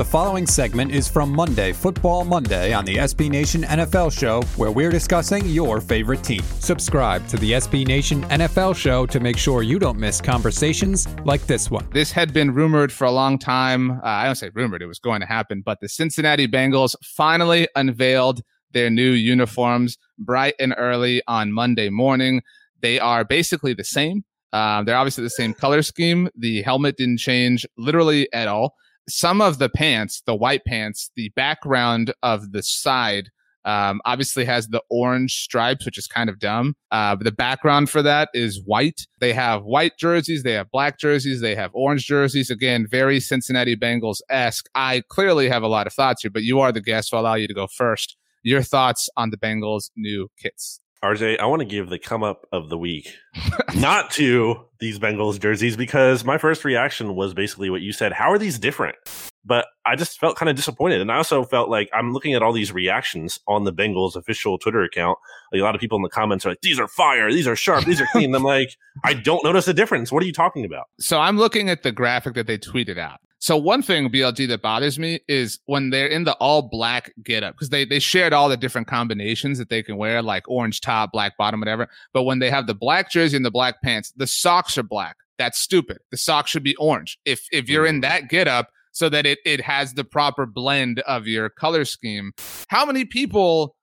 The following segment is from Monday, Football Monday, on the SB Nation NFL Show, where we're discussing your favorite team. Subscribe to the SB Nation NFL Show to make sure you don't miss conversations like this one. This had been rumored for a long time. Uh, I don't say rumored, it was going to happen, but the Cincinnati Bengals finally unveiled their new uniforms bright and early on Monday morning. They are basically the same. Uh, they're obviously the same color scheme. The helmet didn't change literally at all some of the pants, the white pants, the background of the side um, obviously has the orange stripes, which is kind of dumb. Uh, but the background for that is white. They have white jerseys, they have black jerseys, they have orange jerseys. Again, very Cincinnati Bengals esque. I clearly have a lot of thoughts here, but you are the guest, so I'll allow you to go first. Your thoughts on the Bengals' new kits? RJ, I want to give the come up of the week, not to these Bengals jerseys, because my first reaction was basically what you said. How are these different? But I just felt kind of disappointed. And I also felt like I'm looking at all these reactions on the Bengals official Twitter account. Like a lot of people in the comments are like, these are fire, these are sharp, these are clean. I'm like, I don't notice a difference. What are you talking about? So I'm looking at the graphic that they tweeted out. So one thing BLG that bothers me is when they're in the all black getup because they they shared all the different combinations that they can wear, like orange top, black bottom, whatever. But when they have the black jersey and the black pants, the socks are black. That's stupid. The socks should be orange. If if you're in mm. that getup, so that it it has the proper blend of your color scheme. How many people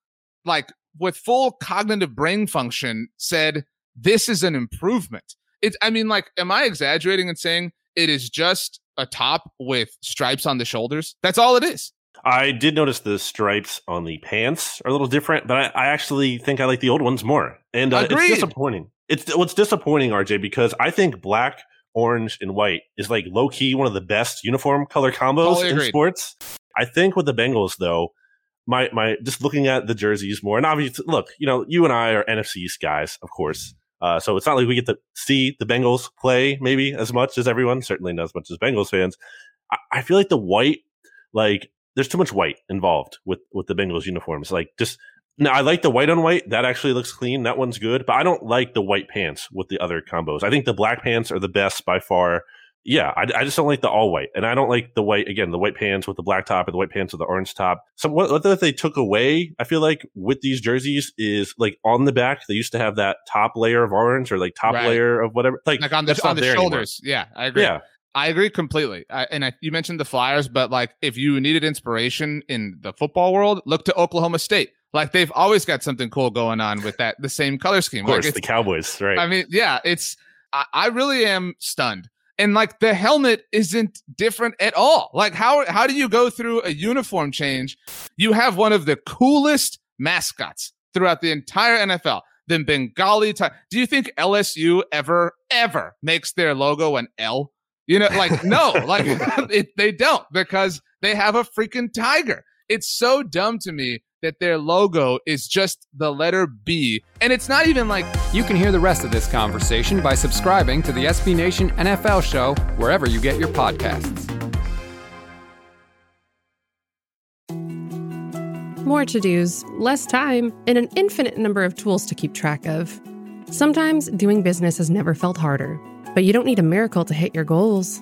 like with full cognitive brain function said this is an improvement? It I mean like am I exaggerating and saying it is just a top with stripes on the shoulders. That's all it is. I did notice the stripes on the pants are a little different, but I, I actually think I like the old ones more. And uh, it's disappointing. It's what's disappointing, RJ, because I think black, orange, and white is like low key one of the best uniform color combos totally in sports. I think with the Bengals, though, my my just looking at the jerseys more, and obviously, look, you know, you and I are NFC East guys, of course. Uh, so it's not like we get to see the Bengals play maybe as much as everyone, certainly not as much as Bengals fans. I, I feel like the white, like there's too much white involved with with the Bengals uniforms. Like just now, I like the white on white. That actually looks clean. That one's good. But I don't like the white pants with the other combos. I think the black pants are the best by far yeah, I, I, just don't like the all white, and I don't like the white again, the white pants with the black top and the white pants with the orange top. So what, what they took away, I feel like with these jerseys is like on the back they used to have that top layer of orange or like top right. layer of whatever, like, like on the on the shoulders. Anymore. Yeah, I agree. Yeah. I agree completely. I, and I, you mentioned the Flyers, but like if you needed inspiration in the football world, look to Oklahoma State. Like they've always got something cool going on with that the same color scheme. Of course, like the Cowboys, right? I mean, yeah, it's I, I really am stunned and like the helmet isn't different at all. Like how how do you go through a uniform change? You have one of the coolest mascots throughout the entire NFL. The Bengal tiger. Do you think LSU ever ever makes their logo an L? You know, like no, like it, they don't because they have a freaking tiger. It's so dumb to me that their logo is just the letter B. And it's not even like. You can hear the rest of this conversation by subscribing to the SB Nation NFL show wherever you get your podcasts. More to dos, less time, and an infinite number of tools to keep track of. Sometimes doing business has never felt harder, but you don't need a miracle to hit your goals